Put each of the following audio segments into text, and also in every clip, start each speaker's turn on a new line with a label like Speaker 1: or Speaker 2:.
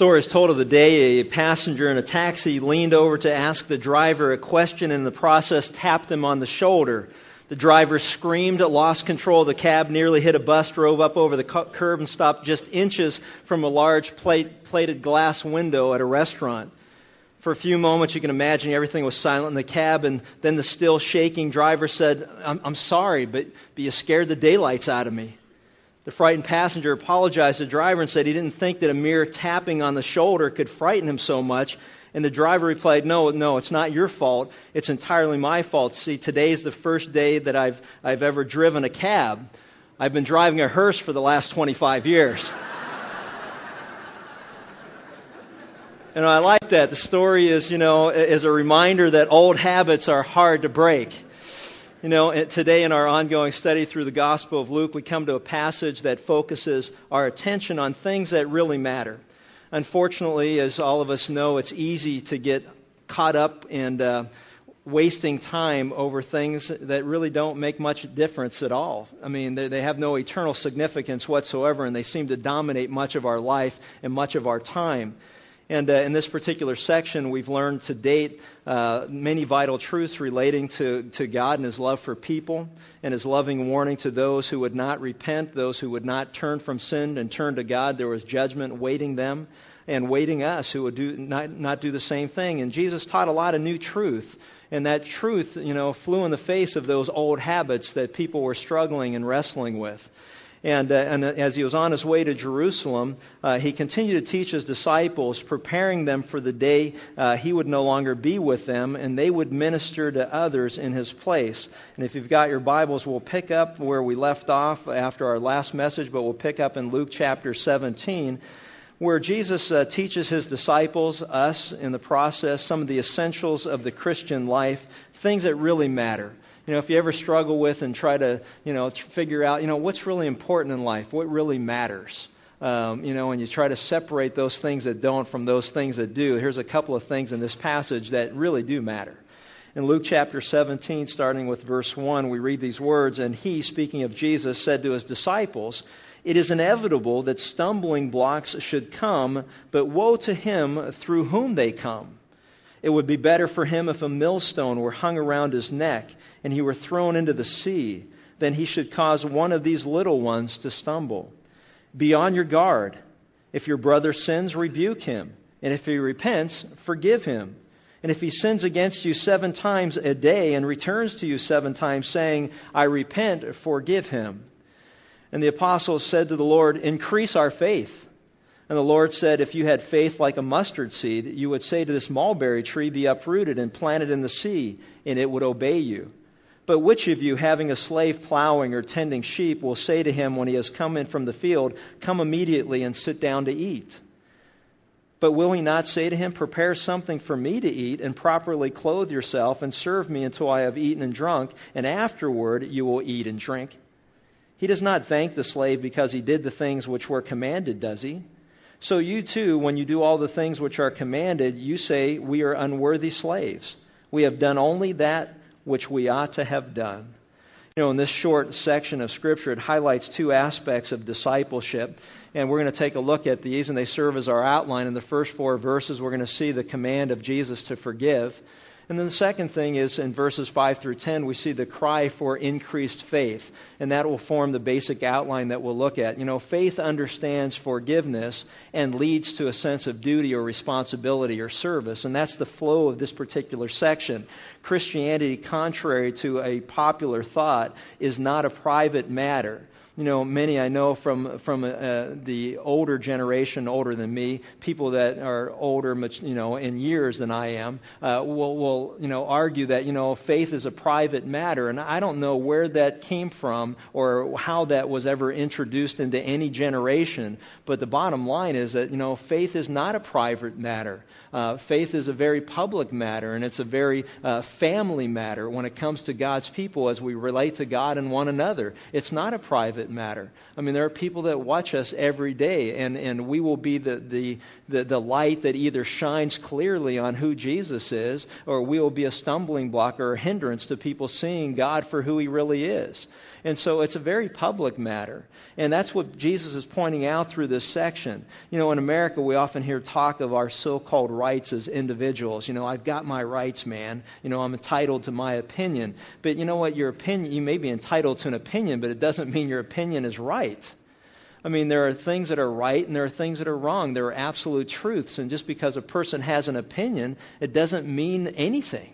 Speaker 1: story is told of the day a passenger in a taxi leaned over to ask the driver a question and in the process tapped him on the shoulder. The driver screamed, lost control of the cab, nearly hit a bus, drove up over the curb, and stopped just inches from a large plate, plated glass window at a restaurant. For a few moments, you can imagine everything was silent in the cab, and then the still shaking driver said, I'm, I'm sorry, but, but you scared the daylights out of me. The frightened passenger apologized to the driver and said he didn't think that a mere tapping on the shoulder could frighten him so much. And the driver replied, No, no, it's not your fault. It's entirely my fault. See, today is the first day that I've, I've ever driven a cab. I've been driving a hearse for the last 25 years. and I like that. The story is, you know, is a reminder that old habits are hard to break. You know, today in our ongoing study through the Gospel of Luke, we come to a passage that focuses our attention on things that really matter. Unfortunately, as all of us know, it's easy to get caught up in uh, wasting time over things that really don't make much difference at all. I mean, they, they have no eternal significance whatsoever, and they seem to dominate much of our life and much of our time. And uh, in this particular section, we've learned to date uh, many vital truths relating to, to God and His love for people and His loving warning to those who would not repent, those who would not turn from sin and turn to God. There was judgment waiting them and waiting us who would do, not, not do the same thing. And Jesus taught a lot of new truth. And that truth, you know, flew in the face of those old habits that people were struggling and wrestling with. And, uh, and as he was on his way to Jerusalem, uh, he continued to teach his disciples, preparing them for the day uh, he would no longer be with them, and they would minister to others in his place. And if you've got your Bibles, we'll pick up where we left off after our last message, but we'll pick up in Luke chapter 17 where Jesus uh, teaches his disciples, us in the process, some of the essentials of the Christian life, things that really matter. You know, if you ever struggle with and try to, you know, figure out, you know, what's really important in life, what really matters. Um, you know, and you try to separate those things that don't from those things that do. Here's a couple of things in this passage that really do matter. In Luke chapter 17, starting with verse 1, we read these words And he, speaking of Jesus, said to his disciples, It is inevitable that stumbling blocks should come, but woe to him through whom they come. It would be better for him if a millstone were hung around his neck and he were thrown into the sea then he should cause one of these little ones to stumble. Be on your guard. If your brother sins, rebuke him. And if he repents, forgive him. And if he sins against you seven times a day and returns to you seven times, saying, I repent, forgive him. And the apostles said to the Lord, Increase our faith. And the Lord said, If you had faith like a mustard seed, you would say to this mulberry tree, Be uprooted and planted in the sea, and it would obey you. But which of you, having a slave plowing or tending sheep, will say to him when he has come in from the field, Come immediately and sit down to eat? But will he not say to him, Prepare something for me to eat, and properly clothe yourself, and serve me until I have eaten and drunk, and afterward you will eat and drink? He does not thank the slave because he did the things which were commanded, does he? So you too, when you do all the things which are commanded, you say, We are unworthy slaves. We have done only that which we ought to have done. You know, in this short section of Scripture, it highlights two aspects of discipleship. And we're going to take a look at these, and they serve as our outline. In the first four verses, we're going to see the command of Jesus to forgive. And then the second thing is in verses 5 through 10, we see the cry for increased faith. And that will form the basic outline that we'll look at. You know, faith understands forgiveness and leads to a sense of duty or responsibility or service. And that's the flow of this particular section. Christianity, contrary to a popular thought, is not a private matter you know, many I know from from uh, the older generation, older than me, people that are older, much, you know, in years than I am, uh, will will you know argue that you know faith is a private matter, and I don't know where that came from or how that was ever introduced into any generation. But the bottom line is that you know faith is not a private matter. Uh, faith is a very public matter, and it's a very uh, family matter when it comes to God's people as we relate to God and one another. It's not a private matter. I mean, there are people that watch us every day, and, and we will be the, the, the, the light that either shines clearly on who Jesus is, or we will be a stumbling block or a hindrance to people seeing God for who he really is. And so it's a very public matter. And that's what Jesus is pointing out through this section. You know, in America, we often hear talk of our so called rights as individuals. You know, I've got my rights, man. You know, I'm entitled to my opinion. But you know what? Your opinion, you may be entitled to an opinion, but it doesn't mean your opinion is right. I mean, there are things that are right and there are things that are wrong. There are absolute truths. And just because a person has an opinion, it doesn't mean anything.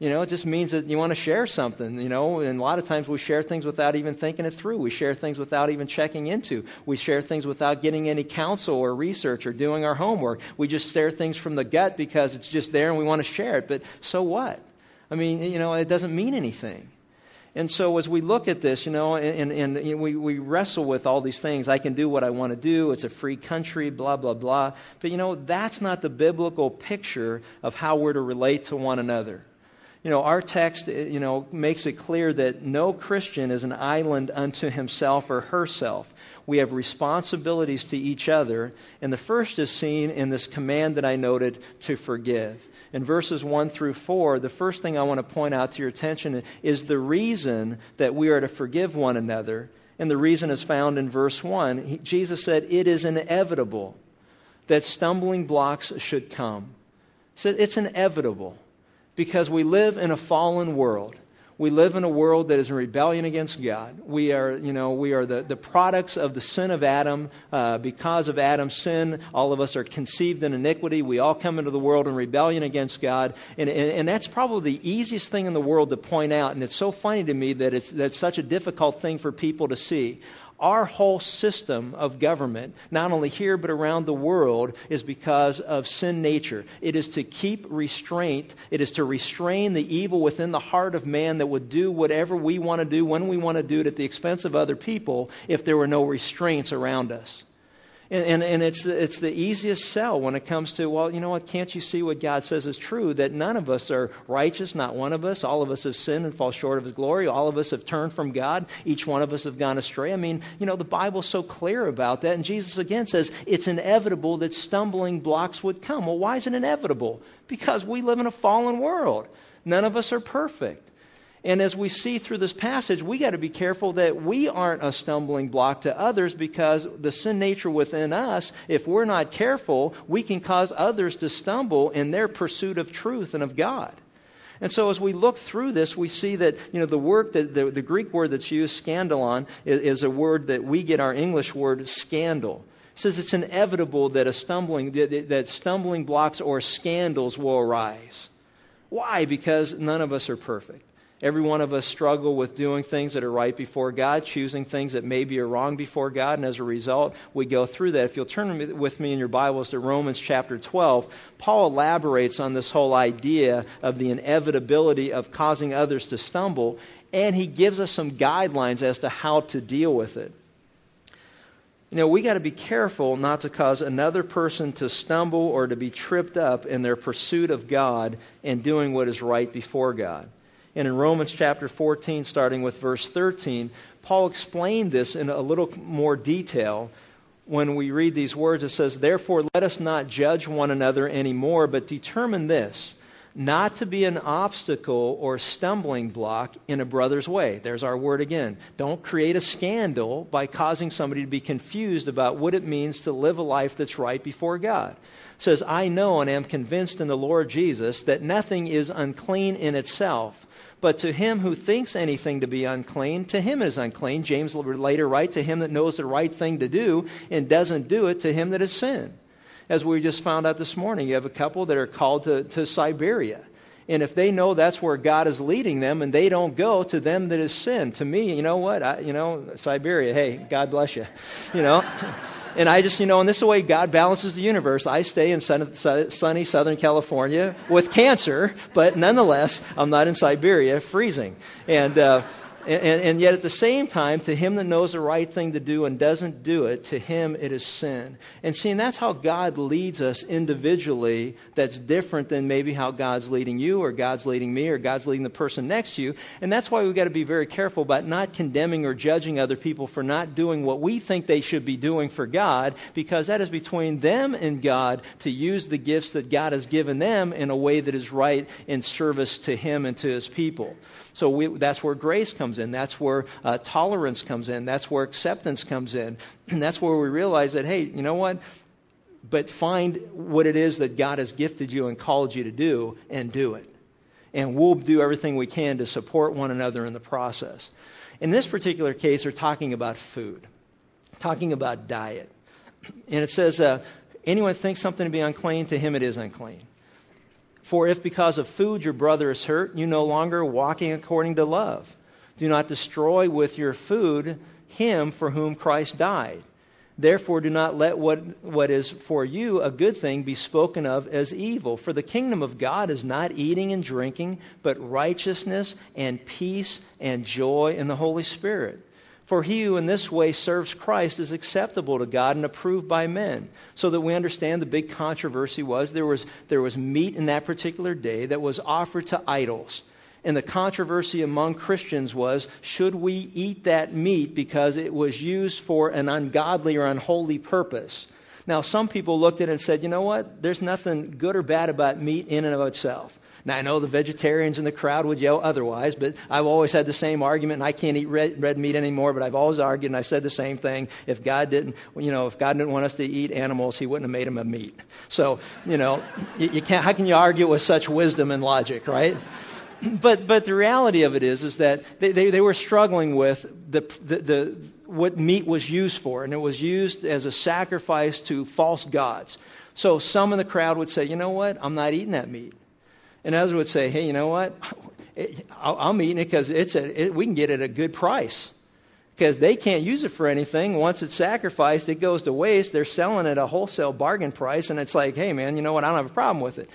Speaker 1: You know, it just means that you want to share something, you know, and a lot of times we share things without even thinking it through. We share things without even checking into. We share things without getting any counsel or research or doing our homework. We just share things from the gut because it's just there and we want to share it. But so what? I mean, you know, it doesn't mean anything. And so as we look at this, you know, and, and, and, we, we wrestle with all these things, I can do what I want to do, it's a free country, blah, blah, blah. But, you know, that's not the biblical picture of how we're to relate to one another you know, our text, eh, you know, makes it clear that no Christian is an island unto himself or herself. We have responsibilities to each other, and the first is seen in this command that I noted to forgive. In verses 1 through 4, the first thing I want to point out to your attention is the reason that we are to forgive one another, and the reason is found in verse 1. He, Jesus said, It is inevitable that stumbling blocks should come. He said, It's inevitable because we live in a fallen world. We live in a world that is in rebellion against God. We are, you know, we are the, the products of the sin of Adam. Uh, because of Adam's sin, all of us are conceived in iniquity. We all come into the world in rebellion against God. And, and, and that's probably the easiest thing in the world to point out. And it's so funny to me that it's that's such a difficult thing for people to see our whole system of government, not only here but around the world, is because of sin nature. It is to keep restraint, it is to restrain the evil within the heart of man that would do whatever we want to do when we want to do it at the expense of other people if there were no restraints around us. And, and, and, it's, it's the easiest sell when it comes to, well, you know what, can't you see what God says is true? That none of us are righteous, not one of us. All of us have sinned and fall short of His glory. All of us have turned from God. Each one of us have gone astray. I mean, you know, the Bible's so clear about that. And Jesus again says it's inevitable that stumbling blocks would come. Well, why is it inevitable? Because we live in a fallen world. None of us are perfect. And as we see through this passage, we got to be careful that we aren't a stumbling block to others because the sin nature within us, if we're not careful, we can cause others to stumble in their pursuit of truth and of God. And so as we look through this, we see that, you know, the word that the, the Greek word that's used, skandalon, is, is a word that we get our English word scandal. It says it's inevitable that a stumbling that, that stumbling blocks or scandals will arise. Why? Because none of us are perfect. Every one of us struggle with doing things that are right before God, choosing things that maybe are wrong before God, and as a result, we go through that. If you'll turn with me in your Bibles to Romans chapter 12, Paul elaborates on this whole idea of the inevitability of causing others to stumble, and he gives us some guidelines as to how to deal with it. You know, we got to be careful not to cause another person to stumble or to be tripped up in their pursuit of God and doing what is right before God. And in Romans chapter 14, starting with verse 13, Paul explained this in a little more detail. When we read these words, it says, Therefore, let us not judge one another anymore, but determine this not to be an obstacle or stumbling block in a brother's way. There's our word again. Don't create a scandal by causing somebody to be confused about what it means to live a life that's right before God. It says, I know and am convinced in the Lord Jesus that nothing is unclean in itself but to him who thinks anything to be unclean, to him is unclean. James will later write, to him that knows the right thing to do and doesn't do it, to him that is sin. As we just found out this morning, you have a couple that are called to, to Siberia. And if they know that's where God is leading them and they don't go, to them that is sin. To me, you know what? I, you know, Siberia, hey, God bless you. You know? And I just, you know, and this way God balances the universe. I stay in sun, sunny Southern California with cancer, but nonetheless, I'm not in Siberia freezing. And, uh, And, and, yet, at the same time, to him that knows the right thing to do and doesn't do it, to him it is sin. And seeing that's how God leads us individually, that's different than maybe how God's leading you, or God's leading me, or God's leading the person next to you. And that's why we've got to be very careful about not condemning or judging other people for not doing what we think they should be doing for God, because that is between them and God to use the gifts that God has given them in a way that is right in service to Him and to His people. So we, that's where grace comes in. That's where uh, tolerance comes in. That's where acceptance comes in. And that's where we realize that, hey, you know what? But find what it is that God has gifted you and called you to do and do it. And we'll do everything we can to support one another in the process. In this particular case, they're talking about food, talking about diet. And it says, uh, anyone thinks something to be unclean, to him it is unclean. For if because of food your brother is hurt, you no longer walking according to love. Do not destroy with your food him for whom Christ died. Therefore, do not let what, what is for you a good thing be spoken of as evil. For the kingdom of God is not eating and drinking, but righteousness and peace and joy in the Holy Spirit. For he who in this way serves Christ is acceptable to God and approved by men. So that we understand the big controversy was there was, there was meat in that particular day that was offered to idols. And the controversy among Christians was should we eat that meat because it was used for an ungodly or unholy purpose? Now, some people looked at it and said, you know what? There's nothing good or bad about meat in and of itself. Now, I know the vegetarians in the crowd would yell otherwise, but I've always had the same argument, and I can't eat red, red meat anymore, but I've always argued, and I said the same thing. If God didn't, you know, if God didn't want us to eat animals, He wouldn't have made them a meat. So, you know, you, you can't, how can you argue with such wisdom and logic, right? But, but the reality of it is, is that they, they, they were struggling with the, the, the, what meat was used for, and it was used as a sacrifice to false gods. So some in the crowd would say, you know what, I'm not eating that meat. And others would say, hey, you know what? I'm eating it because it's a, it, we can get it at a good price. Because they can't use it for anything. Once it's sacrificed, it goes to waste. They're selling it at a wholesale bargain price, and it's like, hey, man, you know what? I don't have a problem with it.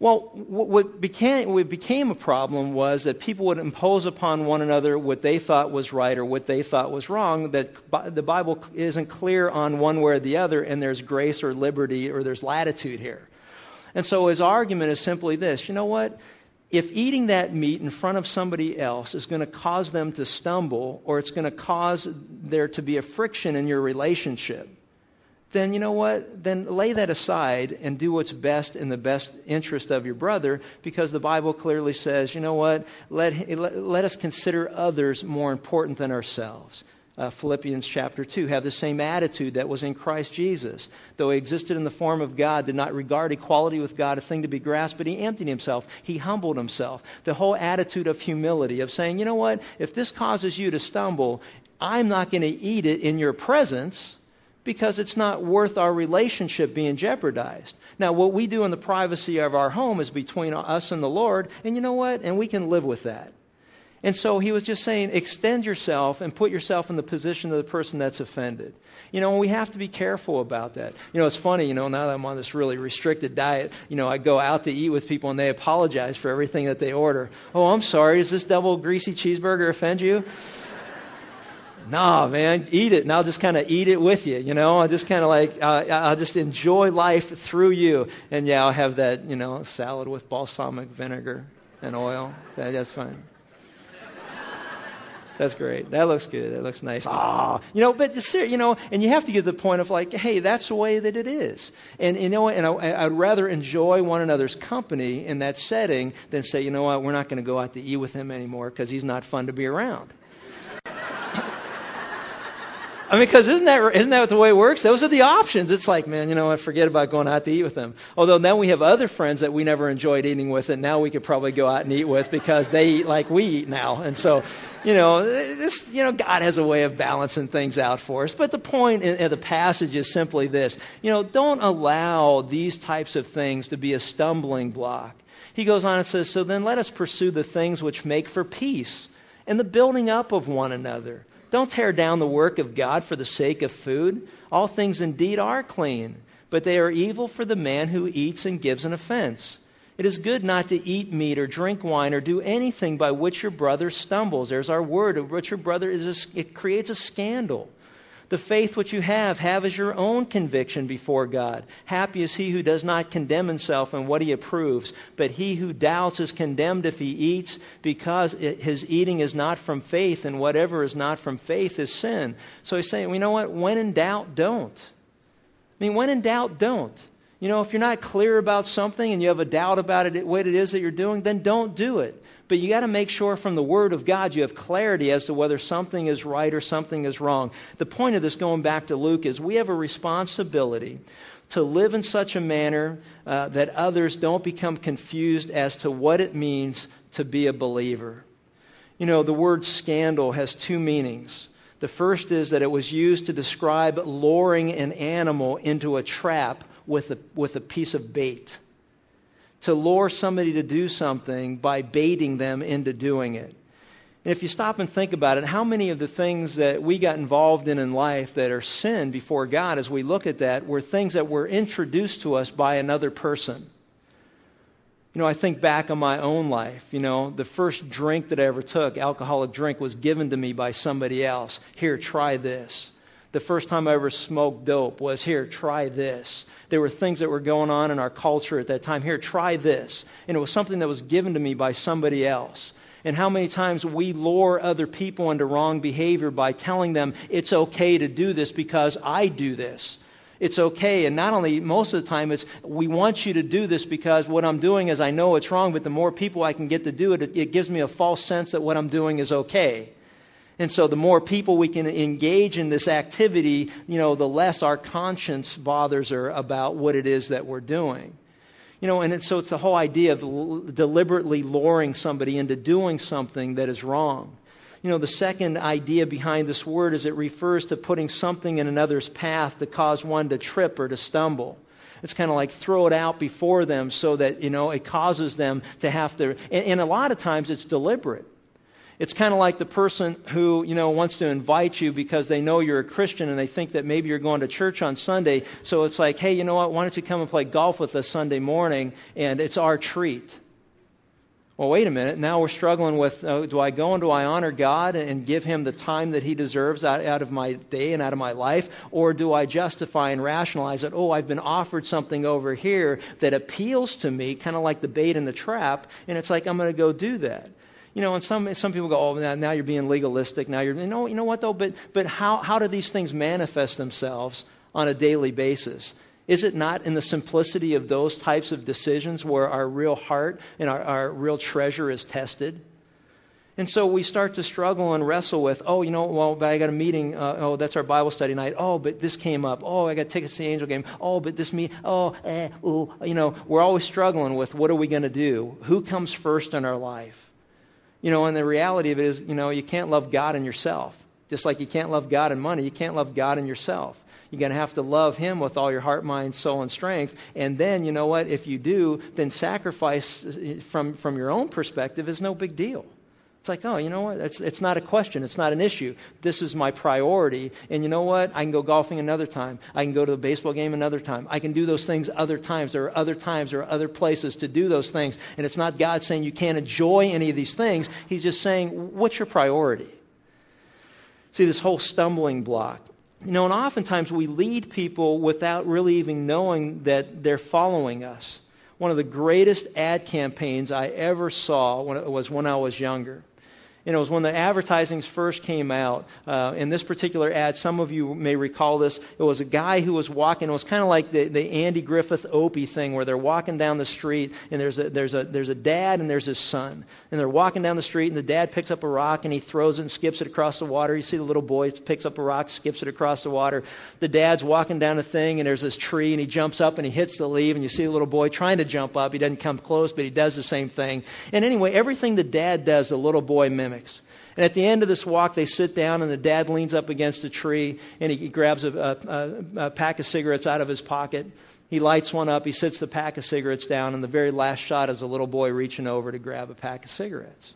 Speaker 1: Well, what became, what became a problem was that people would impose upon one another what they thought was right or what they thought was wrong, that the Bible isn't clear on one way or the other, and there's grace or liberty or there's latitude here. And so his argument is simply this you know what? If eating that meat in front of somebody else is going to cause them to stumble or it's going to cause there to be a friction in your relationship, then you know what? Then lay that aside and do what's best in the best interest of your brother because the Bible clearly says, you know what? Let, let, let us consider others more important than ourselves uh, Philippians chapter 2, have the same attitude that was in Christ Jesus. Though he existed in the form of God, did not regard equality with God a thing to be grasped, but he emptied himself. He humbled himself. The whole attitude of humility, of saying, you know what, if this causes you to stumble, I'm not going to eat it in your presence because it's not worth our relationship being jeopardized. Now, what we do in the privacy of our home is between us and the Lord, and you know what? And we can live with that. And so he was just saying, extend yourself and put yourself in the position of the person that's offended. You know, we have to be careful about that. You know, it's funny, you know, now that I'm on this really restricted diet, you know, I go out to eat with people and they apologize for everything that they order. Oh, I'm sorry, does this double greasy cheeseburger offend you? nah, man, eat it, and I'll just kind of eat it with you. You know, I'll just kind of like uh, I'll just enjoy life through you. And yeah, I'll have that, you know, salad with balsamic vinegar and oil. That, that's fine. That's great. That looks good. That looks nice. Ah, you know, but you know, and you have to get to the point of like, hey, that's the way that it is. And you know, and I, would rather enjoy one another's company in that setting than say, you know what, we're not going to go out to eat with him anymore because he's not fun to be around. I mean, because isn't that, isn't that the way it works? Those are the options. It's like, man, you know I forget about going out to eat with them. Although now we have other friends that we never enjoyed eating with, and now we could probably go out and eat with because they eat like we eat now. And so, you know, this, you know, God has a way of balancing things out for us. But the point in, the passage is simply this. You know, don't allow these types of things to be a stumbling block. He goes on and says, so then let us pursue the things which make for peace and the building up of one another. Don't tear down the work of God for the sake of food. All things indeed are clean, but they are evil for the man who eats and gives an offense. It is good not to eat meat or drink wine or do anything by which your brother stumbles. There's our word of which your brother is, a, it creates a scandal. The faith which you have, have as your own conviction before God. Happy is he who does not condemn himself in what he approves, but he who doubts is condemned if he eats, because it, his eating is not from faith, and whatever is not from faith is sin. So he's saying, well, you know what? When in doubt, don't. I mean, when in doubt, don't. You know, if you're not clear about something and you have a doubt about it, what it is that you're doing, then don't do it. But you got to make sure from the Word of God you have clarity as to whether something is right or something is wrong. The point of this, going back to Luke, is we have a responsibility to live in such a manner uh, that others don't become confused as to what it means to be a believer. You know, the word scandal has two meanings. The first is that it was used to describe luring an animal into a trap with a, with a piece of bait to lure somebody to do something by baiting them into doing it. And if you stop and think about it, how many of the things that we got involved in in life that are sin before God, as we look at that, were things that were introduced to us by another person? You know, I think back on my own life. You know, the first drink that I ever took, alcoholic drink, was given to me by somebody else. Here, try this. The first time I ever smoked dope was here, try this. There were things that were going on in our culture at that time. Here, try this. And it was something that was given to me by somebody else. And how many times we lure other people into wrong behavior by telling them it's okay to do this because I do this. It's okay. And not only, most of the time, it's we want you to do this because what I'm doing is I know it's wrong, but the more people I can get to do it, it, it gives me a false sense that what I'm doing is okay. And so the more people we can engage in this activity, you know, the less our conscience bothers her about what it is that we're doing. You know, and so it's the whole idea of l- deliberately luring somebody into doing something that is wrong. You know, the second idea behind this word is it refers to putting something in another's path to cause one to trip or to stumble. It's kind of like throw it out before them so that, you know, it causes them to have to, and, and a lot of times it's deliberate. It's kind of like the person who, you know, wants to invite you because they know you're a Christian and they think that maybe you're going to church on Sunday. So it's like, hey, you know what? Why don't you come and play golf with us Sunday morning? And it's our treat. Well, wait a minute. Now we're struggling with uh, do I go and do I honor God and give him the time that he deserves out, out of my day and out of my life? Or do I justify and rationalize that, oh, I've been offered something over here that appeals to me, kind of like the bait in the trap, and it's like I'm going to go do that? You know, and some, some people go, oh, now, now you're being legalistic. Now you're, you know, you know what though? But, but how, how do these things manifest themselves on a daily basis? Is it not in the simplicity of those types of decisions where our real heart and our, our real treasure is tested? And so we start to struggle and wrestle with, oh, you know, well, I got a meeting. Uh, oh, that's our Bible study night. Oh, but this came up. Oh, I got tickets to the Angel game. Oh, but this me. Oh, eh, ooh. You know, we're always struggling with what are we going to do? Who comes first in our life? You know, and the reality of it is, you know, you can't love God and yourself. Just like you can't love God and money, you can't love God and yourself. You're going to have to love Him with all your heart, mind, soul, and strength. And then, you know what? If you do, then sacrifice uh, from, from your own perspective is no big deal. It's like, oh, you know what? It's, it's not a question. It's not an issue. This is my priority. And you know what? I can go golfing another time. I can go to the baseball game another time. I can do those things other times. There are other times, there are other places to do those things. And it's not God saying you can't enjoy any of these things. He's just saying, what's your priority? See, this whole stumbling block. You know, and oftentimes we lead people without really even knowing that they're following us. One of the greatest ad campaigns I ever saw was when I was younger. And it was when the advertisings first came out. Uh, in this particular ad, some of you may recall this. It was a guy who was walking. It was kind of like the, the Andy Griffith Opie thing, where they're walking down the street, and there's a, there's, a, there's a dad and there's his son. And they're walking down the street, and the dad picks up a rock and he throws it and skips it across the water. You see the little boy picks up a rock, skips it across the water. The dad's walking down a thing, and there's this tree, and he jumps up and he hits the leaf, and you see the little boy trying to jump up. He doesn't come close, but he does the same thing. And anyway, everything the dad does, the little boy mimics. And at the end of this walk, they sit down, and the dad leans up against a tree, and he grabs a, a, a, pack of cigarettes out of his pocket. He lights one up, he sits the pack of cigarettes down, and the very last shot is a little boy reaching over to grab a pack of cigarettes.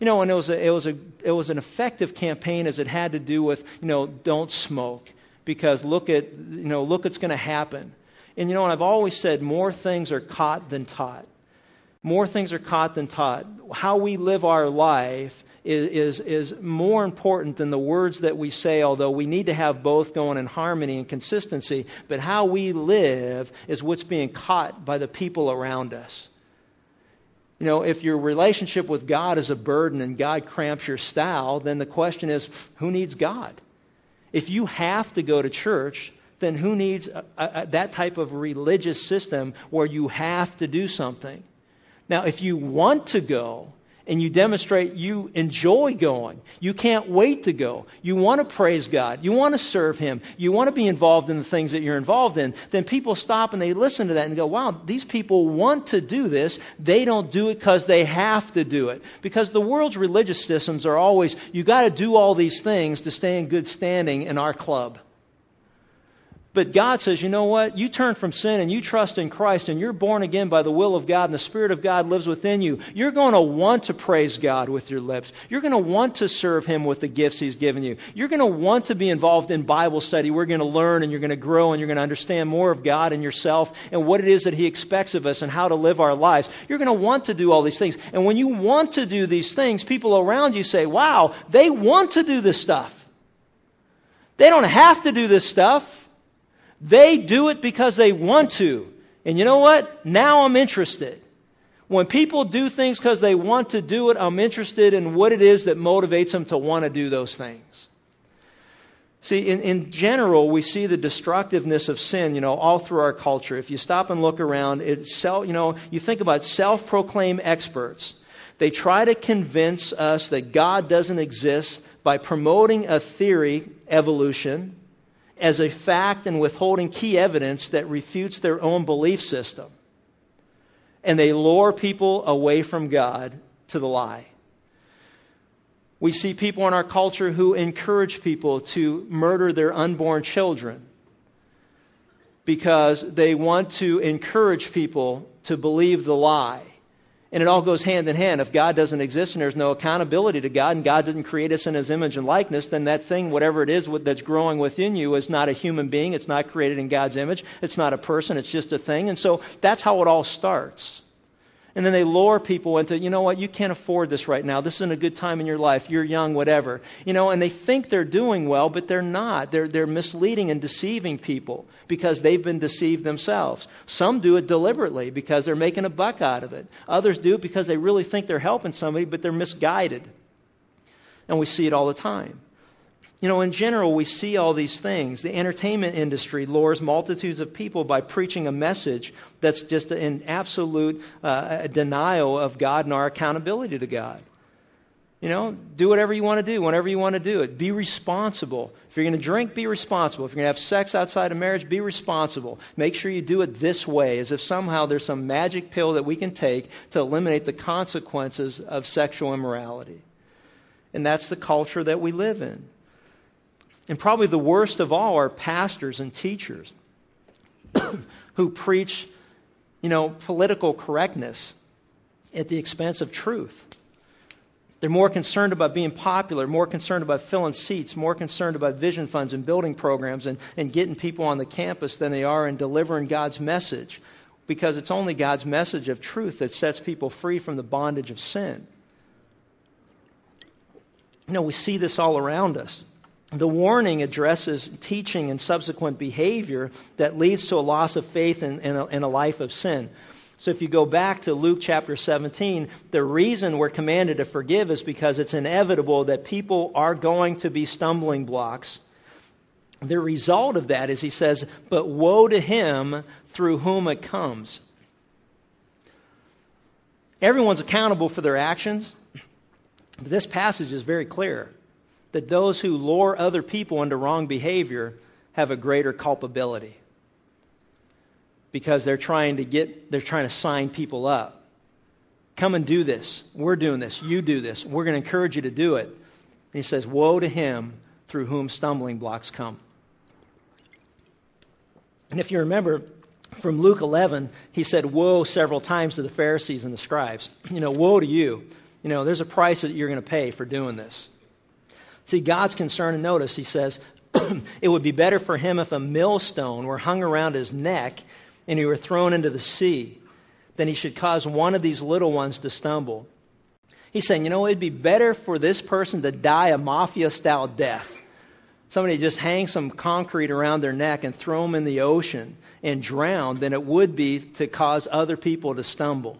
Speaker 1: You know, and it was, a, it, was a, it was an effective campaign as it had to do with, you know, don't smoke, because look at, you know, look what's going to happen. And, you know, and I've always said more things are caught than taught. More things are caught than taught. How we live our life is, is, is more important than the words that we say, although we need to have both going in harmony and consistency. But how we live is what's being caught by the people around us. You know, if your relationship with God is a burden and God cramps your style, then the question is who needs God? If you have to go to church, then who needs a, a, that type of religious system where you have to do something? Now, if you want to go, and you demonstrate you enjoy going. You can't wait to go. You want to praise God. You want to serve Him. You want to be involved in the things that you're involved in. Then people stop and they listen to that and go, wow, these people want to do this. They don't do it because they have to do it. Because the world's religious systems are always, you got to do all these things to stay in good standing in our club. But God says, you know what? You turn from sin and you trust in Christ and you're born again by the will of God and the Spirit of God lives within you. You're going to want to praise God with your lips. You're going to want to serve Him with the gifts He's given you. You're going to want to be involved in Bible study. We're going to learn and you're going to grow and you're going to understand more of God and yourself and what it is that He expects of us and how to live our lives. You're going to want to do all these things. And when you want to do these things, people around you say, wow, they want to do this stuff. They don't have to do this stuff. They do it because they want to. And you know what? Now I'm interested. When people do things because they want to do it, I'm interested in what it is that motivates them to want to do those things. See, in, in general, we see the destructiveness of sin, you know, all through our culture. If you stop and look around, it's self, you know, you think about self-proclaimed experts. They try to convince us that God doesn't exist by promoting a theory, evolution, as a fact and withholding key evidence that refutes their own belief system. And they lure people away from God to the lie. We see people in our culture who encourage people to murder their unborn children because they want to encourage people to believe the lie. And it all goes hand in hand. If God doesn't exist and there's no accountability to God and God didn't create us in his image and likeness, then that thing, whatever it is that's growing within you, is not a human being. It's not created in God's image. It's not a person. It's just a thing. And so that's how it all starts. And then they lure people into, you know what, you can't afford this right now. This isn't a good time in your life. You're young, whatever. You know, and they think they're doing well, but they're not. They're, they're misleading and deceiving people because they've been deceived themselves. Some do it deliberately because they're making a buck out of it. Others do it because they really think they're helping somebody, but they're misguided. And we see it all the time. You know, in general, we see all these things. The entertainment industry lures multitudes of people by preaching a message that's just an absolute uh, denial of God and our accountability to God. You know, do whatever you want to do, whenever you want to do it. Be responsible. If you're going to drink, be responsible. If you're going to have sex outside of marriage, be responsible. Make sure you do it this way, as if somehow there's some magic pill that we can take to eliminate the consequences of sexual immorality. And that's the culture that we live in. And probably the worst of all are pastors and teachers who preach, you know, political correctness at the expense of truth. They're more concerned about being popular, more concerned about filling seats, more concerned about vision funds and building programs and, and getting people on the campus than they are in delivering God's message. Because it's only God's message of truth that sets people free from the bondage of sin. You know, we see this all around us the warning addresses teaching and subsequent behavior that leads to a loss of faith in, a, a, life of sin. So, if you go back to Luke chapter 17, the reason we're commanded to forgive is because it's inevitable that people are going to be stumbling blocks. The result of that is, he says, but woe to him through whom it comes. Everyone's accountable for their actions. This passage is very clear that those who lure other people into wrong behavior have a greater culpability because they're trying to get they're trying to sign people up. Come and do this. We're doing this. You do this. We're going to encourage you to do it. And he says woe to him through whom stumbling blocks come. And if you remember from luke 11 he said woe several times to the pharisees and the scribes. You know woe to you. You know there's a price that you're going to pay for doing this See, God's concern, and notice, he says, it would be better for him if a millstone were hung around his neck and he were thrown into the sea. than he should cause one of these little ones to stumble. He's saying, you know, it'd be better for this person to die a mafia style death. Somebody just hang some concrete around their neck and throw them in the ocean and drown than it would be to cause other people to stumble.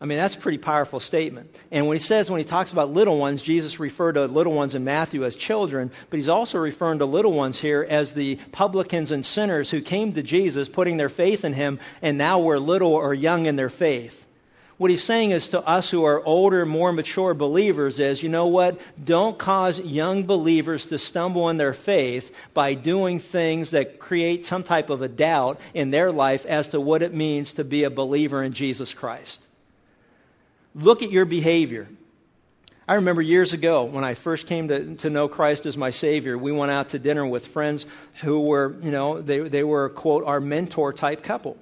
Speaker 1: I mean, that's a pretty powerful statement. And when he says, when he talks about little ones, Jesus referred to little ones in Matthew as children, but he's also referring to little ones here as the publicans and sinners who came to Jesus, putting their faith in him, and now were little or young in their faith. What he's saying is to us who are older, more mature believers is, you know what? Don't cause young believers to stumble in their faith by doing things that create some type of a doubt in their life as to what it means to be a believer in Jesus Christ. Look at your behavior. I remember years ago when I first came to, to know Christ as my Savior, we went out to dinner with friends who were, you know, they, they were, quote, our mentor type couple.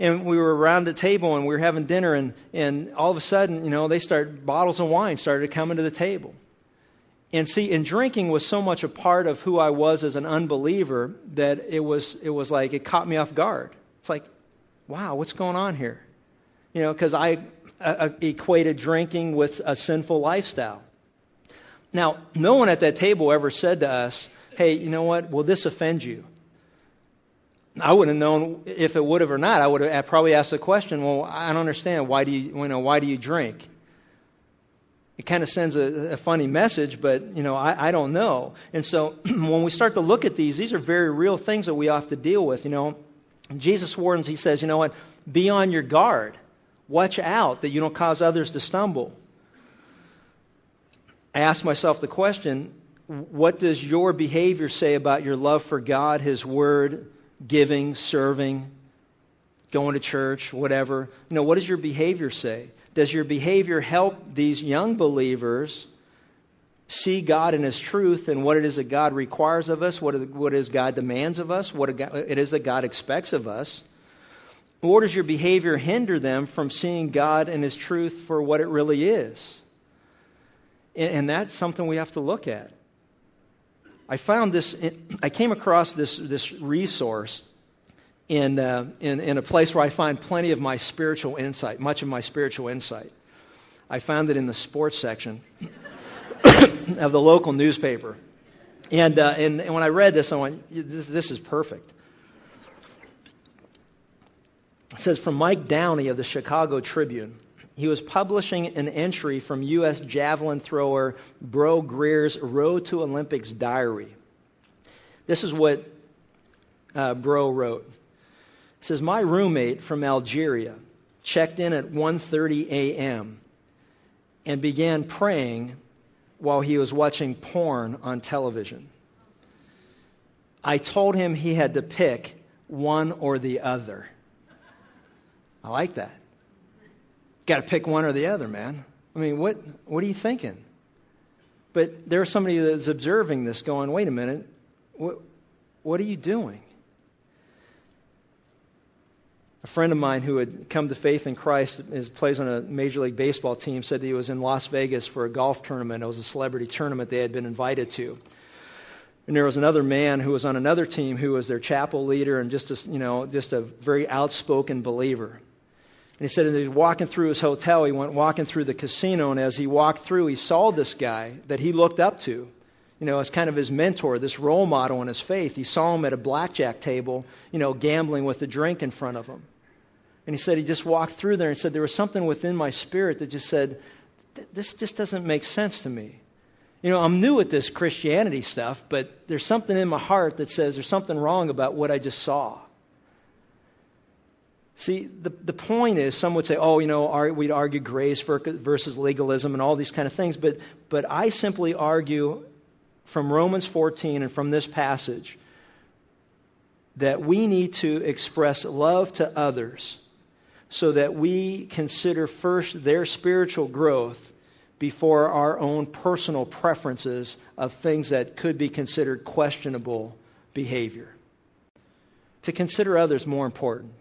Speaker 1: And we were around the table and we were having dinner, and, and all of a sudden, you know, they started, bottles of wine started coming to the table. And see, and drinking was so much a part of who I was as an unbeliever that it was, it was like, it caught me off guard. It's like, wow, what's going on here? You know, because I, uh, equated drinking with a sinful lifestyle. Now, no one at that table ever said to us, hey, you know what, will this offend you? I wouldn't have known if it would have or not. I would have probably asked the question, well, I don't understand. Why do you, you know, why do you drink? It kind of sends a, a funny message, but, you know, I, I don't know. And so when we start to look at these, these are very real things that we have to deal with, you know. Jesus warns, he says, you know what, be on your guard. Watch out that you don't cause others to stumble. I ask myself the question what does your behavior say about your love for God, His Word, giving, serving, going to church, whatever? You know, what does your behavior say? Does your behavior help these young believers see God in His truth and what it is that God requires of us, what it is God demands of us, what it is that God expects of us? Or does your behavior hinder them from seeing God and His truth for what it really is? And that's something we have to look at. I found this, I came across this, this resource in, uh, in, in a place where I find plenty of my spiritual insight, much of my spiritual insight. I found it in the sports section of the local newspaper. And, uh, and, and, when I read this, I went, this, this is perfect. It says from Mike Downey of the Chicago Tribune. He was publishing an entry from U.S. javelin thrower Breaux Greer's Road to Olympics diary. This is what uh, Breaux wrote. Says, My roommate from Algeria checked in at 1.30 a.m. and began praying while he was watching porn on television. I told him he had to pick one or the other. I like that. Got to pick one or the other, man. I mean, what, what are you thinking? But there's somebody that's observing this going, wait a minute, what, what are you doing? A friend of mine who had come to faith in Christ, is, plays on a Major League Baseball team, said that he was in Las Vegas for a golf tournament. It was a celebrity tournament they had been invited to. And there was another man who was on another team who was their chapel leader and just a, you know, just a very outspoken believer. And he said as he was walking through his hotel, he went walking through the casino, and as he walked through, he saw this guy that he looked up to, you know, as kind of his mentor, this role model in his faith. He saw him at a blackjack table, you know, gambling with a drink in front of him. And he said he just walked through there and said, There was something within my spirit that just said, This just doesn't make sense to me. You know, I'm new at this Christianity stuff, but there's something in my heart that says there's something wrong about what I just saw. See, the, the point is, some would say, oh, you know, we'd argue grace versus legalism and all these kind of things, but, but I simply argue from Romans 14 and from this passage that we need to express love to others so that we consider first their spiritual growth before our own personal preferences of things that could be considered questionable behavior. To consider others more important.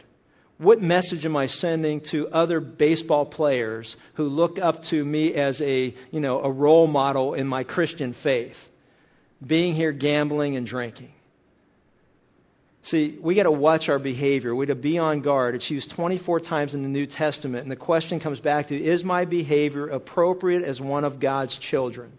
Speaker 1: What message am I sending to other baseball players who look up to me as a, you know, a role model in my Christian faith? Being here gambling and drinking. See, we got to watch our behavior. We got to be on guard. It's used 24 times in the New Testament, and the question comes back to is my behavior appropriate as one of God's children?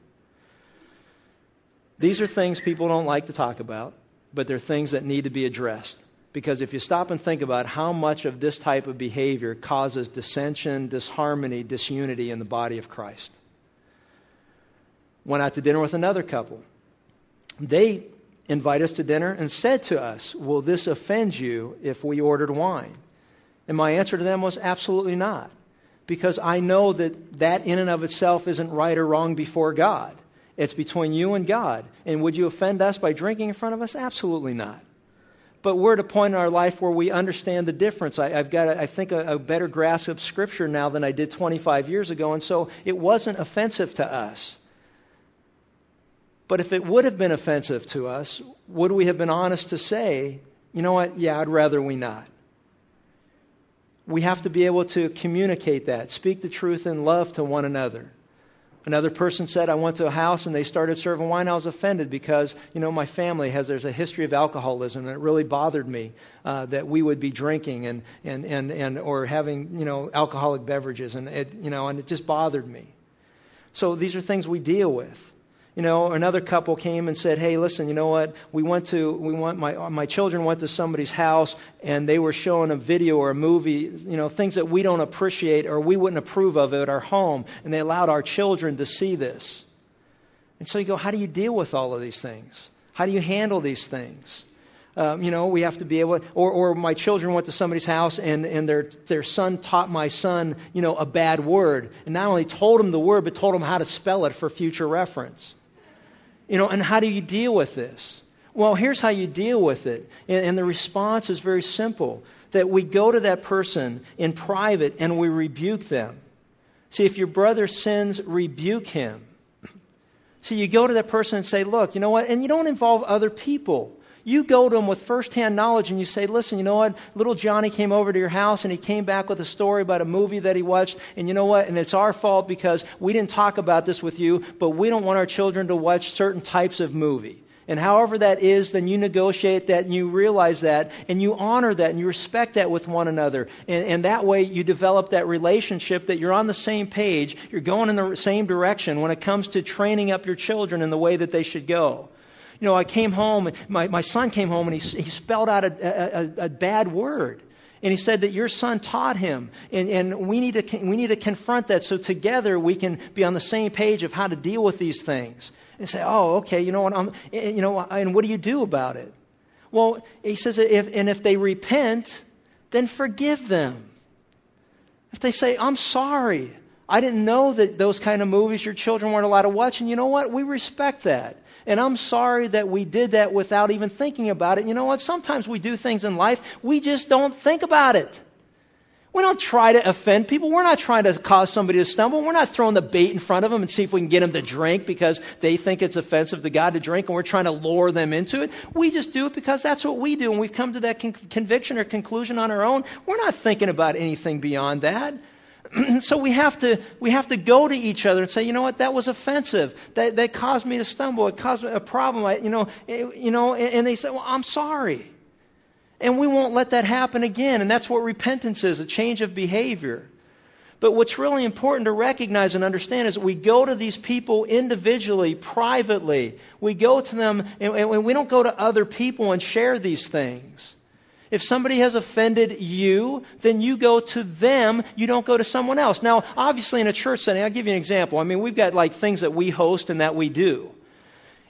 Speaker 1: These are things people don't like to talk about, but they're things that need to be addressed. Because if you stop and think about how much of this type of behavior causes dissension, disharmony, disunity in the body of Christ. Went out to dinner with another couple. They invite us to dinner and said to us, Will this offend you if we ordered wine? And my answer to them was absolutely not. Because I know that that in and of itself isn't right or wrong before God. It's between you and God. And would you offend us by drinking in front of us? Absolutely not. But we're at a point in our life where we understand the difference. I, have got, I think, a, a better grasp of Scripture now than I did 25 years ago. And so it wasn't offensive to us. But if it would have been offensive to us, would we have been honest to say, you know what, yeah, I'd rather we not? We have to be able to communicate that, speak the truth in love to one another. Another person said, I went to a house and they started serving wine. I was offended because, you know, my family has, there's a history of alcoholism and it really bothered me uh, that we would be drinking and, and, and, and, or having, you know, alcoholic beverages and it, you know, and it just bothered me. So these are things we deal with you know, another couple came and said, "Hey, listen, you know what? We went to we went my my children went to somebody's house and they were showing a video or a movie, you know, things that we don't appreciate or we wouldn't approve of at our home, and they allowed our children to see this." And so you go, "How do you deal with all of these things? How do you handle these things?" Um, you know, we have to be able, or, or my children went to somebody's house and, and their, their son taught my son, you know, a bad word. And not only told him the word, but told him how to spell it for future reference. You know, and how do you deal with this? Well, here's how you deal with it. And, and the response is very simple that we go to that person in private and we rebuke them. See, if your brother sins, rebuke him. See, you go to that person and say, look, you know what? And you don't involve other people. You go to them with firsthand knowledge and you say, listen, you know what? Little Johnny came over to your house and he came back with a story about a movie that he watched. And you know what? And it's our fault because we didn't talk about this with you, but we don't want our children to watch certain types of movie. And however that is, then you negotiate that and you realize that and you honor that and you respect that with one another. And, and, that way you develop that relationship that you're on the same page. You're going in the same direction when it comes to training up your children in the way that they should go. You know, I came home, and my, my son came home and he, he spelled out a, a, a bad word. And he said that your son taught him. And, and we, need to, we need to confront that so together we can be on the same page of how to deal with these things. And say, oh, okay, you know what, I'm, you know, and what do you do about it? Well, he says, if, and if they repent, then forgive them. If they say, I'm sorry, I didn't know that those kind of movies your children weren't allowed to watch, and you know what? We respect that. And I'm sorry that we did that without even thinking about it. You know what? Sometimes we do things in life, we just don't think about it. We don't try to offend people. We're not trying to cause somebody to stumble. We're not throwing the bait in front of them and see if we can get them to drink because they think it's offensive to God to drink and we're trying to lure them into it. We just do it because that's what we do and we've come to that con- conviction or conclusion on our own. We're not thinking about anything beyond that. so we have to we have to go to each other and say, you know what, that was offensive. That that caused me to stumble. It caused me a problem. I, you know, it, eh, you know, and, and they say, well, I'm sorry. And we won't let that happen again. And that's what repentance is, a change of behavior. But what's really important to recognize and understand is that we go to these people individually, privately. We go to them, and, and we don't go to other people and share these things. If somebody has offended you, then you go to them. You don't go to someone else. Now, obviously, in a church setting, I'll give you an example. I mean, we've got like things that we host and that we do.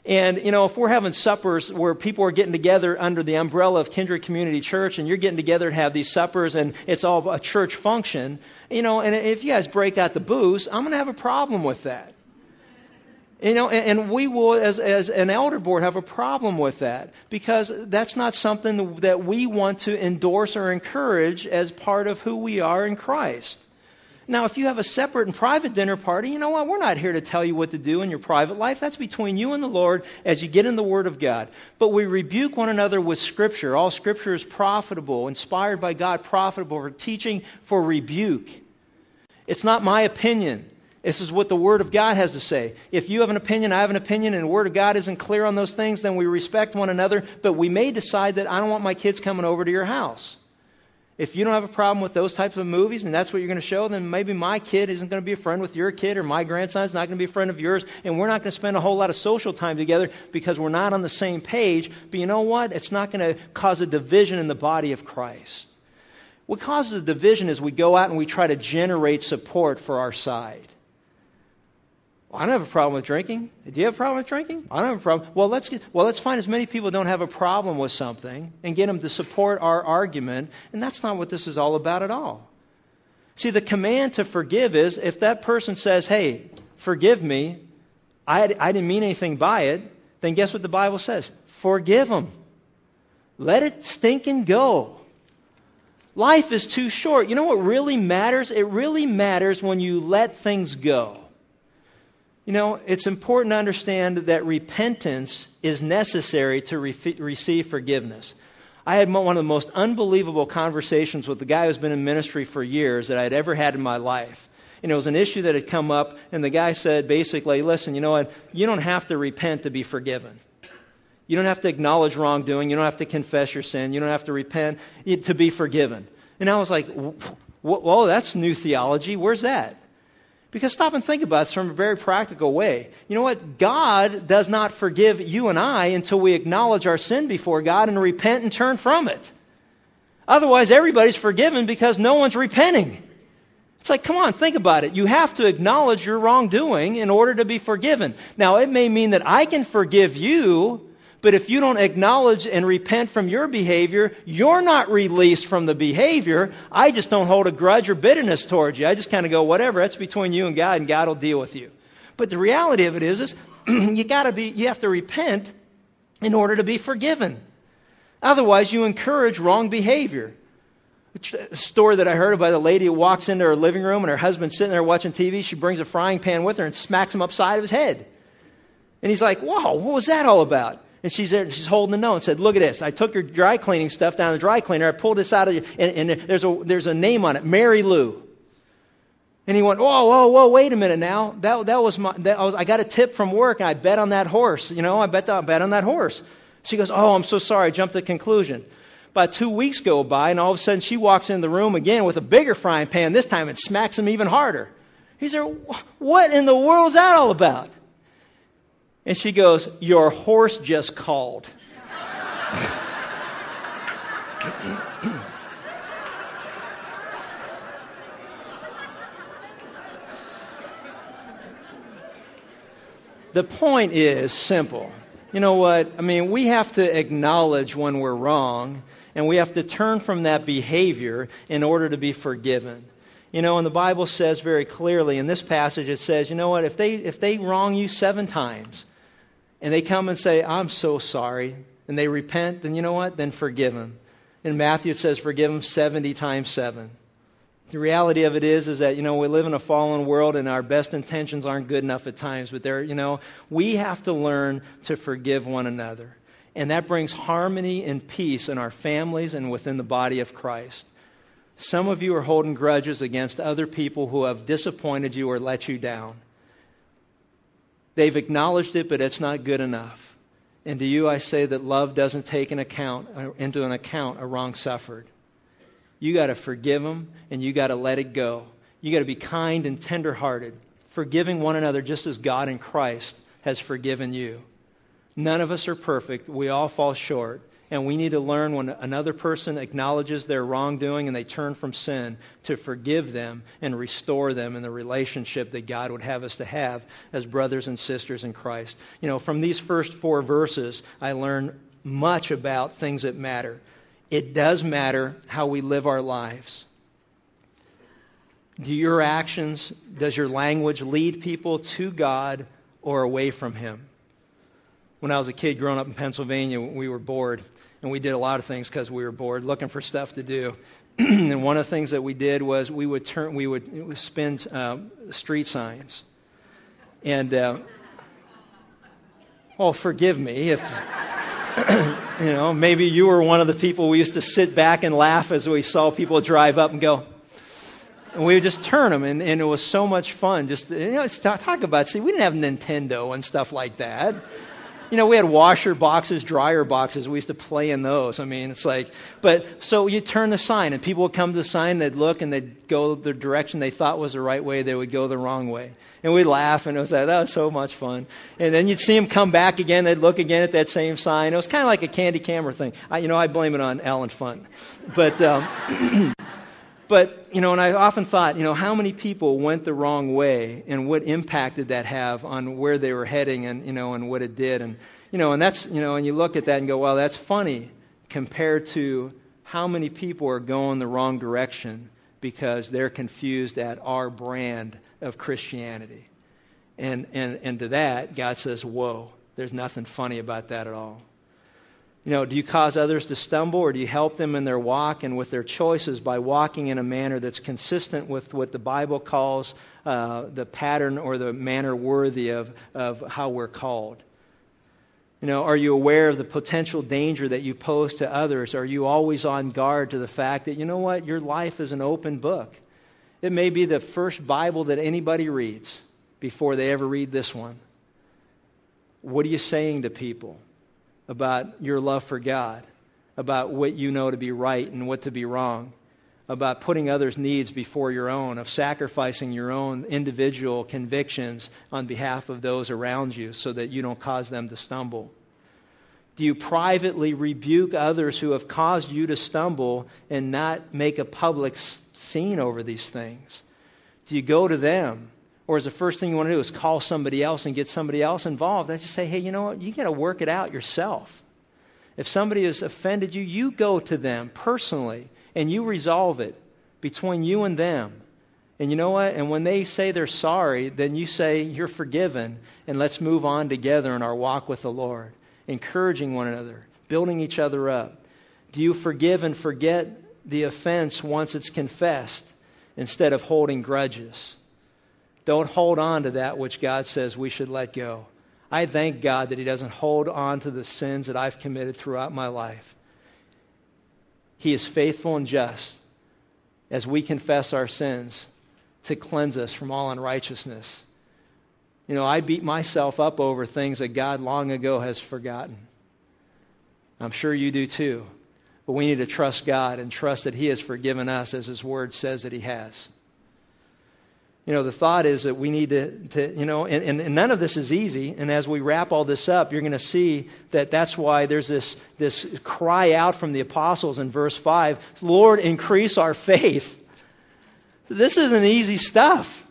Speaker 1: And, you know, if we're having suppers where people are getting together under the umbrella of Kindred Community Church and you're getting together to have these suppers and it's all a church function, you know, and if you guys break out the booze, I'm going to have a problem with that. You know, and, and we will, as, as an elder board, have a problem with that because that's not something that we want to endorse or encourage as part of who we are in Christ. Now, if you have a separate and private dinner party, you know what? We're not here to tell you what to do in your private life. That's between you and the Lord as you get in the Word of God. But we rebuke one another with Scripture. All Scripture is profitable, inspired by God, profitable for teaching, for rebuke. It's not my opinion. This is what the Word of God has to say. If you have an opinion, I have an opinion, and the Word of God isn't clear on those things, then we respect one another, but we may decide that I don't want my kids coming over to your house. If you don't have a problem with those types of movies and that's what you're going to show, then maybe my kid isn't going to be a friend with your kid or my grandson's not going to be a friend of yours and we're not going to spend a whole lot of social time together because we're not on the same page. But you know what? It's not going to cause a division in the body of Christ. What causes a division is we go out and we try to generate support for our side. I don't have a problem with drinking. Do you have a problem with drinking? I don't have a problem. Well, let's get, well, let's find as many people don't have a problem with something and get them to support our argument. And that's not what this is all about at all. See, the command to forgive is if that person says, "Hey, forgive me," I, I didn't mean anything by it. Then guess what the Bible says? Forgive them. Let it stink and go. Life is too short. You know what really matters? It really matters when you let things go. You know, it's important to understand that repentance is necessary to re- receive forgiveness. I had one of the most unbelievable conversations with the guy who's been in ministry for years that I'd ever had in my life. And it was an issue that had come up, and the guy said basically, listen, you know what? You don't have to repent to be forgiven. You don't have to acknowledge wrongdoing. You don't have to confess your sin. You don't have to repent to be forgiven. And I was like, whoa, that's new theology. Where's that? Because stop and think about this from a very practical way. You know what? God does not forgive you and I until we acknowledge our sin before God and repent and turn from it. Otherwise, everybody's forgiven because no one's repenting. It's like, come on, think about it. You have to acknowledge your wrongdoing in order to be forgiven. Now, it may mean that I can forgive you but if you don't acknowledge and repent from your behavior, you're not released from the behavior. I just don't hold a grudge or bitterness towards you. I just kind of go, whatever, that's between you and God, and God will deal with you. But the reality of it is, is you gotta be, you have to repent in order to be forgiven. Otherwise, you encourage wrong behavior. A uh, story that I heard about a lady who walks into her living room and her husband's sitting there watching TV. She brings a frying pan with her and smacks him upside of his head. And he's like, Whoa, what was that all about? And she's there, she's holding the note and said, Look at this. I took your dry cleaning stuff down to the dry cleaner. I pulled this out of you, and, and there's, a, there's a name on it Mary Lou. And he went, Whoa, whoa, whoa, wait a minute now. That, that was my, that was, I got a tip from work, and I bet on that horse. You know, I bet, I bet on that horse. She goes, Oh, I'm so sorry. I jumped to conclusion. About two weeks go by, and all of a sudden she walks in the room again with a bigger frying pan this time and smacks him even harder. He said, What in the world is that all about? And she goes, Your horse just called. the point is simple. You know what? I mean, we have to acknowledge when we're wrong, and we have to turn from that behavior in order to be forgiven. You know, and the Bible says very clearly in this passage, it says, you know what? If they, if they wrong you seven times, and they come and say, I'm so sorry, and they repent, then you know what? Then forgive them. In Matthew, it says, forgive them 70 times 7. The reality of it is, is that, you know, we live in a fallen world and our best intentions aren't good enough at times, but there, you know, we have to learn to forgive one another. And that brings harmony and peace in our families and within the body of Christ. Some of you are holding grudges against other people who have disappointed you or let you down. They've acknowledged it, but it's not good enough. And to you, I say that love doesn't take an account, uh, into an account a wrong suffered. You got to forgive them and you got to let it go. You got to be kind and tenderhearted, forgiving one another just as God in Christ has forgiven you. None of us are perfect. We all fall short. And we need to learn when another person acknowledges their wrongdoing and they turn from sin to forgive them and restore them in the relationship that God would have us to have as brothers and sisters in Christ. You know, from these first four verses, I learn much about things that matter. It does matter how we live our lives. Do your actions, does your language lead people to God or away from Him? When I was a kid growing up in Pennsylvania, we were bored and we did a lot of things because we were bored, looking for stuff to do. and one of the things that we did was we would turn, we would spin uh, street signs, and uh, oh, forgive me if you know maybe you were one of the people we used to sit back and laugh as we saw people drive up and go. and we would just turn them, and, and it was so much fun. Just you know, talk about see, we didn't have Nintendo and stuff like that. You know, we had washer boxes, dryer boxes. We used to play in those. I mean, it's like, but so you turn the sign, and people would come to the sign, they'd look, and they'd go the direction they thought was the right way. They would go the wrong way, and we'd laugh, and it was like, that was so much fun. And then you'd see them come back again. They'd look again at that same sign. It was kind of like a Candid Camera thing. I, you know, I blame it on Allen Funt, but. Um, But, you know, and I often thought, you know, how many people went the wrong way and what impact did that have on where they were heading and, you know, and what it did. And, you know, and that's, you know, and you look at that and go, well, that's funny compared to how many people are going the wrong direction because they're confused at our brand of Christianity. And, and, and to that, God says, whoa, there's nothing funny about that at all. You know, do you cause others to stumble or do you help them in their walk and with their choices by walking in a manner that's consistent with what the Bible calls uh, the pattern or the manner worthy of, of how we're called? You know, are you aware of the potential danger that you pose to others? Are you always on guard to the fact that, you know what, your life is an open book? It may be the first Bible that anybody reads before they ever read this one. What are you saying to people? About your love for God, about what you know to be right and what to be wrong, about putting others' needs before your own, of sacrificing your own individual convictions on behalf of those around you so that you don't cause them to stumble? Do you privately rebuke others who have caused you to stumble and not make a public scene over these things? Do you go to them or is the first thing you want to do is call somebody else and get somebody else involved? And just say, hey, you know what? You got to work it out yourself. If somebody has offended you, you go to them personally and you resolve it between you and them. And you know what? And when they say they're sorry, then you say you're forgiven and let's move on together in our walk with the Lord, encouraging one another, building each other up. Do you forgive and forget the offense once it's confessed instead of holding grudges? Don't hold on to that which God says we should let go. I thank God that He doesn't hold on to the sins that I've committed throughout my life. He is faithful and just as we confess our sins to cleanse us from all unrighteousness. You know, I beat myself up over things that God long ago has forgotten. I'm sure you do too. But we need to trust God and trust that He has forgiven us as His Word says that He has you know, the thought is that we need to, to you know, and, and, none of this is easy. And as we wrap all this up, you're going to see that that's why there's this, this cry out from the apostles in verse 5 Lord, increase our faith. This isn't easy stuff.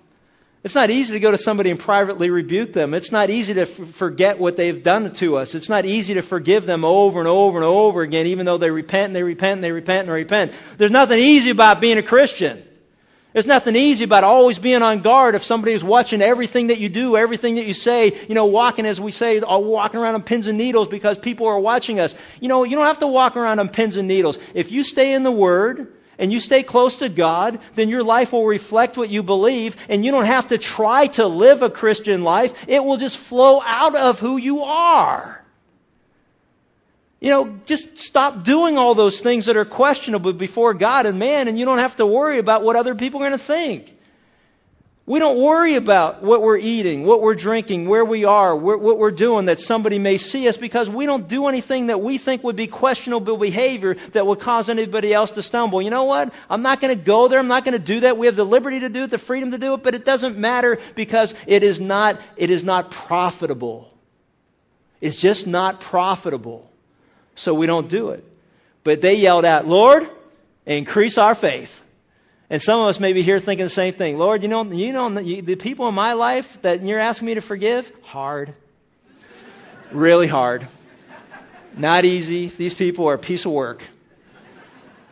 Speaker 1: It's not easy to go to somebody and privately rebuke them. It's not easy to f- forget what they've done to us. It's not easy to forgive them over and over and over again, even though they repent and they repent and they repent and they repent. There's nothing easy about being a Christian. There's nothing easy about always being on guard if somebody is watching everything that you do, everything that you say, you know, walking, as we say, uh, walking around on pins and needles because people are watching us. You know, you don't have to walk around on pins and needles. If you stay in the Word, and you stay close to God, then your life will reflect what you believe, and you don't have to try to live a Christian life. It will just flow out of who you are. You know, just stop doing all those things that are questionable before God and man, and you don't have to worry about what other people are going to think. We don't worry about what we're eating, what we're drinking, where we are, what we're doing that somebody may see us because we don't do anything that we think would be questionable behavior that would cause anybody else to stumble. You know what? I'm not going to go there. I'm not going to do that. We have the liberty to do it, the freedom to do it, but it doesn't matter because it is not, it is not profitable. It's just not profitable so we don't do it. But they yelled out, Lord, increase our faith. And some of us may be here thinking the same thing. Lord, you know, you know the people in my life that you're asking me to forgive? Hard. really hard. Not easy. These people are a piece of work.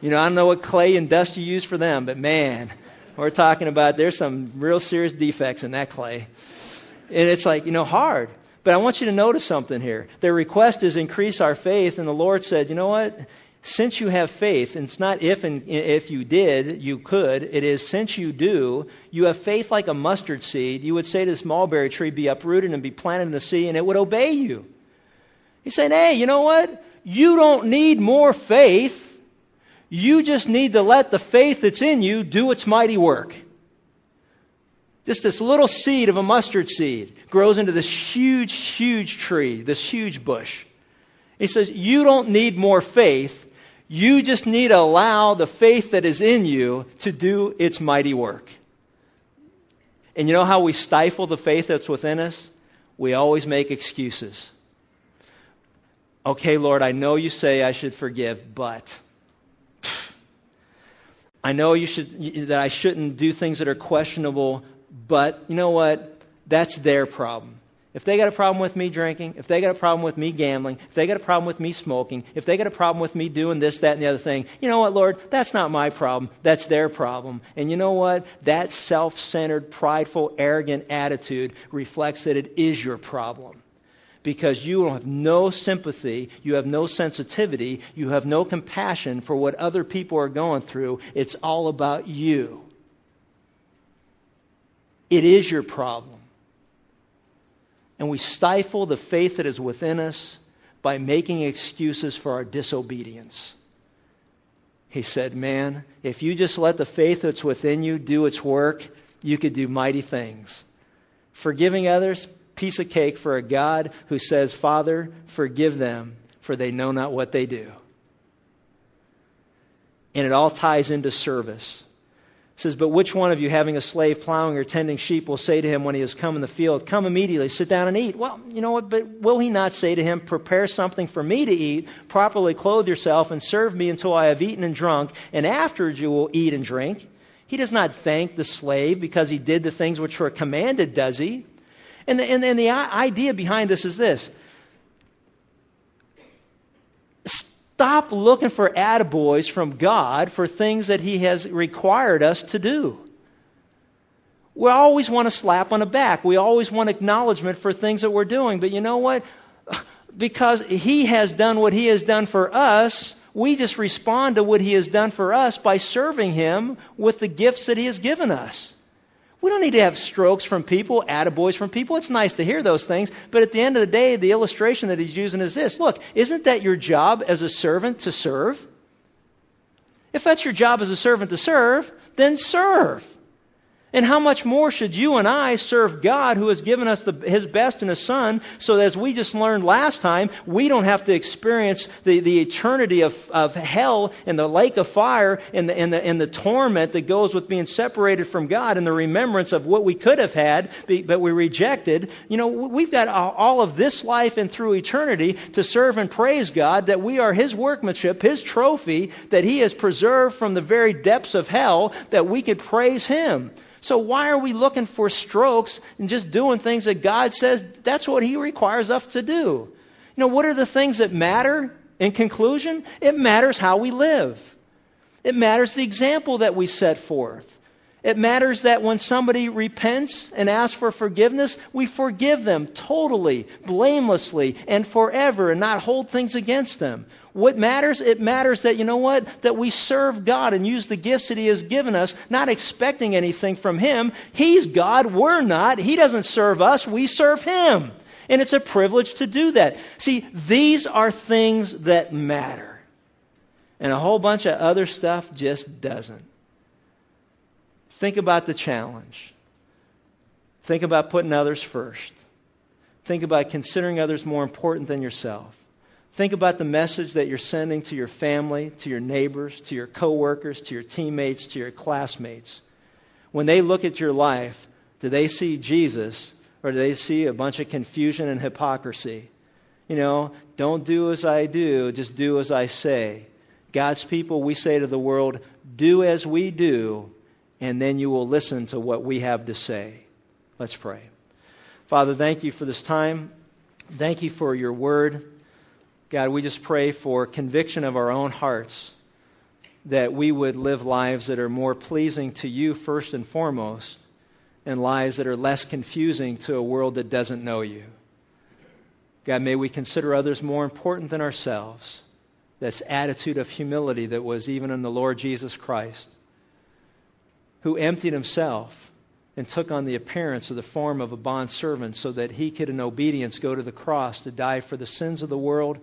Speaker 1: You know, I don't know what clay and dust you use for them, but man, we're talking about there's some real serious defects in that clay. And it's like, you know, hard. But I want you to notice something here. Their request is increase our faith, and the Lord said, you know what? Since you have faith, and it's not if and if you did, you could. It is since you do, you have faith like a mustard seed. You would say to this mulberry tree, be uprooted and be planted in the sea, and it would obey you. He's saying, hey, you know what? You don't need more faith. You just need to let the faith that's in you do its mighty work. Just this little seed of a mustard seed grows into this huge, huge tree, this huge bush. He says, You don't need more faith. You just need to allow the faith that is in you to do its mighty work. And you know how we stifle the faith that's within us? We always make excuses. Okay, Lord, I know you say I should forgive, but I know you should, that I shouldn't do things that are questionable, but you know what? That's their problem. If they got a problem with me drinking, if they got a problem with me gambling, if they got a problem with me smoking, if they got a problem with me doing this, that, and the other thing, you know what, Lord? That's not my problem. That's their problem. And you know what? That self centered, prideful, arrogant attitude reflects that it is your problem. Because you have no sympathy, you have no sensitivity, you have no compassion for what other people are going through. It's all about you. It is your problem. And we stifle the faith that is within us by making excuses for our disobedience. He said, Man, if you just let the faith that's within you do its work, you could do mighty things. Forgiving others, piece of cake for a God who says, Father, forgive them, for they know not what they do. And it all ties into service says, But which one of you, having a slave plowing or tending sheep, will say to him when he has come in the field, Come immediately, sit down and eat? Well, you know what? But will he not say to him, Prepare something for me to eat, properly clothe yourself, and serve me until I have eaten and drunk, and afterwards you will eat and drink? He does not thank the slave because he did the things which were commanded, does he? And the, and, and the idea behind this is this Stop looking for attaboys from God for things that He has required us to do. We always want a slap on the back. We always want acknowledgement for things that we're doing. But you know what? Because He has done what He has done for us, we just respond to what He has done for us by serving Him with the gifts that He has given us. We don't need to have strokes from people, attaboys from people. It's nice to hear those things, but at the end of the day, the illustration that he's using is this. Look, isn't that your job as a servant to serve? If that's your job as a servant to serve, then serve. And how much more should you and I serve God who has given us the, His best in His Son so that as we just learned last time, we don't have to experience the, the eternity of, of hell and the lake of fire and the, and, the, and the torment that goes with being separated from God and the remembrance of what we could have had but we rejected. You know, we've got all of this life and through eternity to serve and praise God that we are His workmanship, His trophy that He has preserved from the very depths of hell that we could praise Him. So why are we looking for strokes and just doing things that God says that's what He requires us to do? You know, what are the things that matter in conclusion? It matters how we live. It matters the example that we set forth. It matters that when somebody repents and asks for forgiveness, we forgive them totally, blamelessly, and forever and not hold things against them. What matters? It matters that, you know what? That we serve God and use the gifts that He has given us, not expecting anything from Him. He's God, we're not. He doesn't serve us, we serve Him. And it's a privilege to do that. See, these are things that matter. And a whole bunch of other stuff just doesn't. Think about the challenge. Think about putting others first. Think about considering others more important than yourself. Think about the message that you're sending to your family, to your neighbors, to your coworkers, to your teammates, to your classmates. When they look at your life, do they see Jesus or do they see a bunch of confusion and hypocrisy? You know, don't do as I do, just do as I say. God's people, we say to the world, do as we do, and then you will listen to what we have to say. Let's pray. Father, thank you for this time. Thank you for your word. God, we just pray for conviction of our own hearts that we would live lives that are more pleasing to you first and foremost, and lives that are less confusing to a world that doesn't know you. God, may we consider others more important than ourselves. That's attitude of humility that was even in the Lord Jesus Christ, who emptied himself and took on the appearance of the form of a bondservant so that he could in obedience go to the cross to die for the sins of the world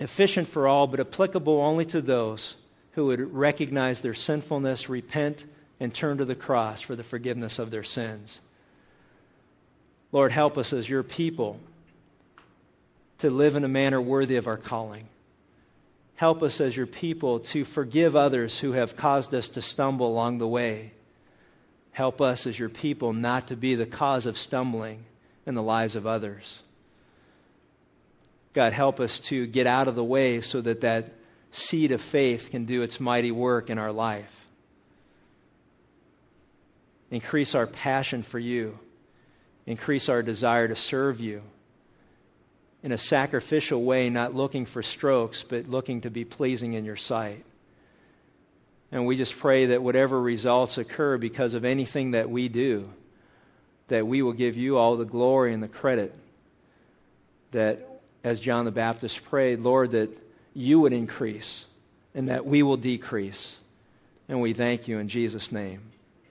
Speaker 1: efficient for all, but applicable only to those who would recognize their sinfulness, repent, and turn to the cross for the forgiveness of their sins. Lord, help us as your people to live in a manner worthy of our calling. Help us as your people to forgive others who have caused us to stumble along the way. Help us as your people not to be the cause of stumbling in the lives of others. God, help us to get out of the way so that that seed of faith can do its mighty work in our life. Increase our passion for you. Increase our desire to serve you in a sacrificial way, not looking for strokes, but looking to be pleasing in your sight. And we just pray that whatever results occur because of anything that we do, that we will give you all the glory and the credit. That, as John the Baptist prayed, Lord, that you would increase and that we will decrease. And we thank you in Jesus' name.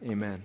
Speaker 1: Amen.